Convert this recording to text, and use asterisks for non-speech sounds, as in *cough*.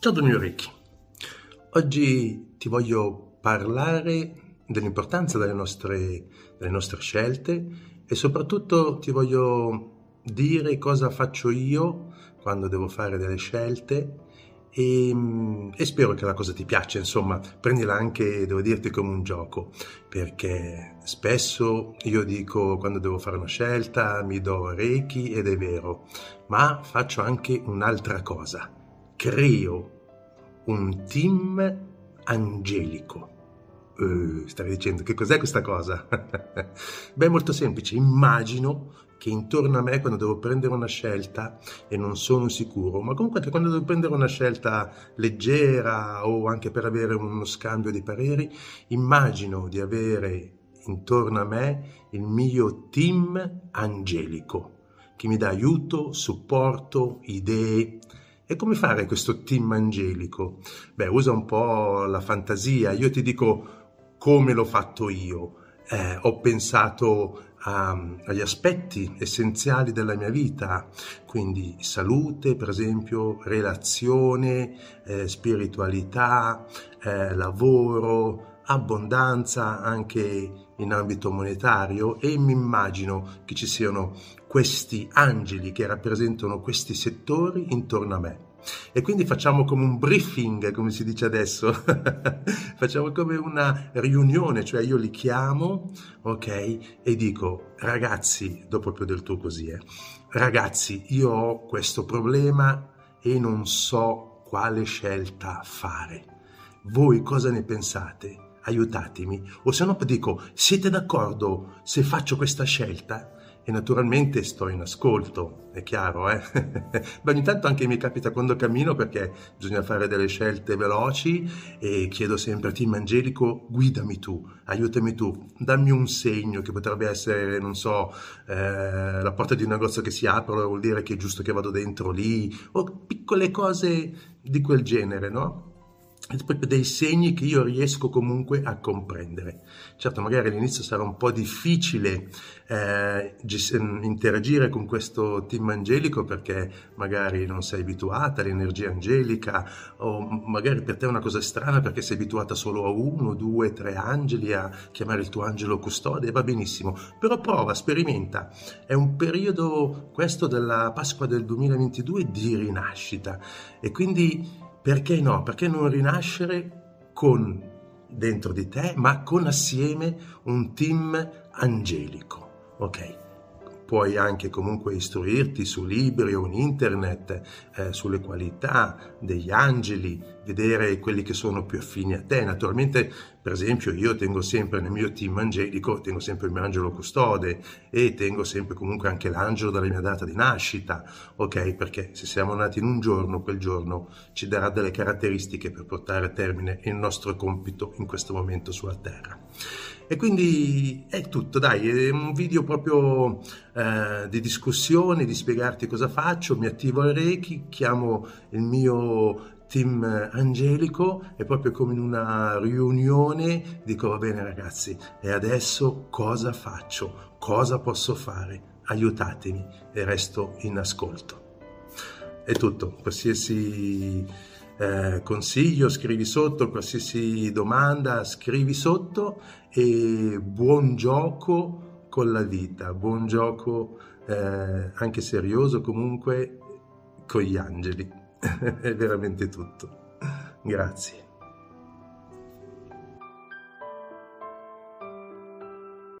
Ciao Don Orecchi, oggi ti voglio parlare dell'importanza delle nostre, delle nostre scelte e soprattutto ti voglio dire cosa faccio io quando devo fare delle scelte e, e, spero che la cosa ti piaccia, insomma, prendila anche, devo dirti, come un gioco, perché spesso io dico quando devo fare una scelta mi do reiki ed è vero, ma faccio anche un'altra cosa, creo un team angelico. Uh, stavi dicendo che cos'è questa cosa? *laughs* Beh, molto semplice. Immagino che intorno a me, quando devo prendere una scelta e non sono sicuro, ma comunque anche quando devo prendere una scelta leggera o anche per avere uno scambio di pareri, immagino di avere intorno a me il mio team angelico che mi dà aiuto, supporto, idee. E come fare questo team angelico? Beh, usa un po' la fantasia. Io ti dico come l'ho fatto io. Eh, ho pensato a, agli aspetti essenziali della mia vita, quindi salute, per esempio, relazione, eh, spiritualità, eh, lavoro, abbondanza anche in ambito monetario e mi immagino che ci siano questi angeli che rappresentano questi settori intorno a me. E quindi facciamo come un briefing, come si dice adesso, *laughs* facciamo come una riunione, cioè io li chiamo, ok, e dico, ragazzi, dopo più del tuo così, eh, ragazzi, io ho questo problema e non so quale scelta fare. Voi cosa ne pensate? Aiutatemi. O se no dico, siete d'accordo se faccio questa scelta? e naturalmente sto in ascolto, è chiaro, eh? *laughs* Ma ogni tanto anche mi capita quando cammino perché bisogna fare delle scelte veloci e chiedo sempre a Team Angelico, guidami tu, aiutami tu, dammi un segno che potrebbe essere, non so, eh, la porta di un negozio che si apre, vuol dire che è giusto che vado dentro lì, o piccole cose di quel genere, no? Proprio dei segni che io riesco comunque a comprendere. Certo, magari all'inizio sarà un po' difficile eh, interagire con questo team angelico perché magari non sei abituata all'energia angelica o magari per te è una cosa strana perché sei abituata solo a uno, due, tre angeli a chiamare il tuo angelo custode, va benissimo, però prova, sperimenta. È un periodo questo della Pasqua del 2022 di rinascita e quindi perché no? Perché non rinascere con dentro di te, ma con assieme un team angelico, ok? Puoi anche comunque istruirti su libri o in internet eh, sulle qualità degli angeli, vedere quelli che sono più affini a te. Naturalmente, per esempio, io tengo sempre nel mio team angelico, tengo sempre il mio angelo custode e tengo sempre comunque anche l'angelo della mia data di nascita, ok? Perché se siamo nati in un giorno, quel giorno ci darà delle caratteristiche per portare a termine il nostro compito in questo momento sulla Terra. E quindi è tutto, dai, è un video proprio eh, di discussione, di spiegarti cosa faccio, mi attivo al Reiki, chiamo il mio team angelico e proprio come in una riunione dico va bene ragazzi e adesso cosa faccio? Cosa posso fare? Aiutatemi e resto in ascolto. È tutto, qualsiasi eh, consiglio scrivi sotto, qualsiasi domanda scrivi sotto e buon gioco con la vita, buon gioco eh, anche serioso comunque con gli angeli. *laughs* È veramente tutto. Grazie.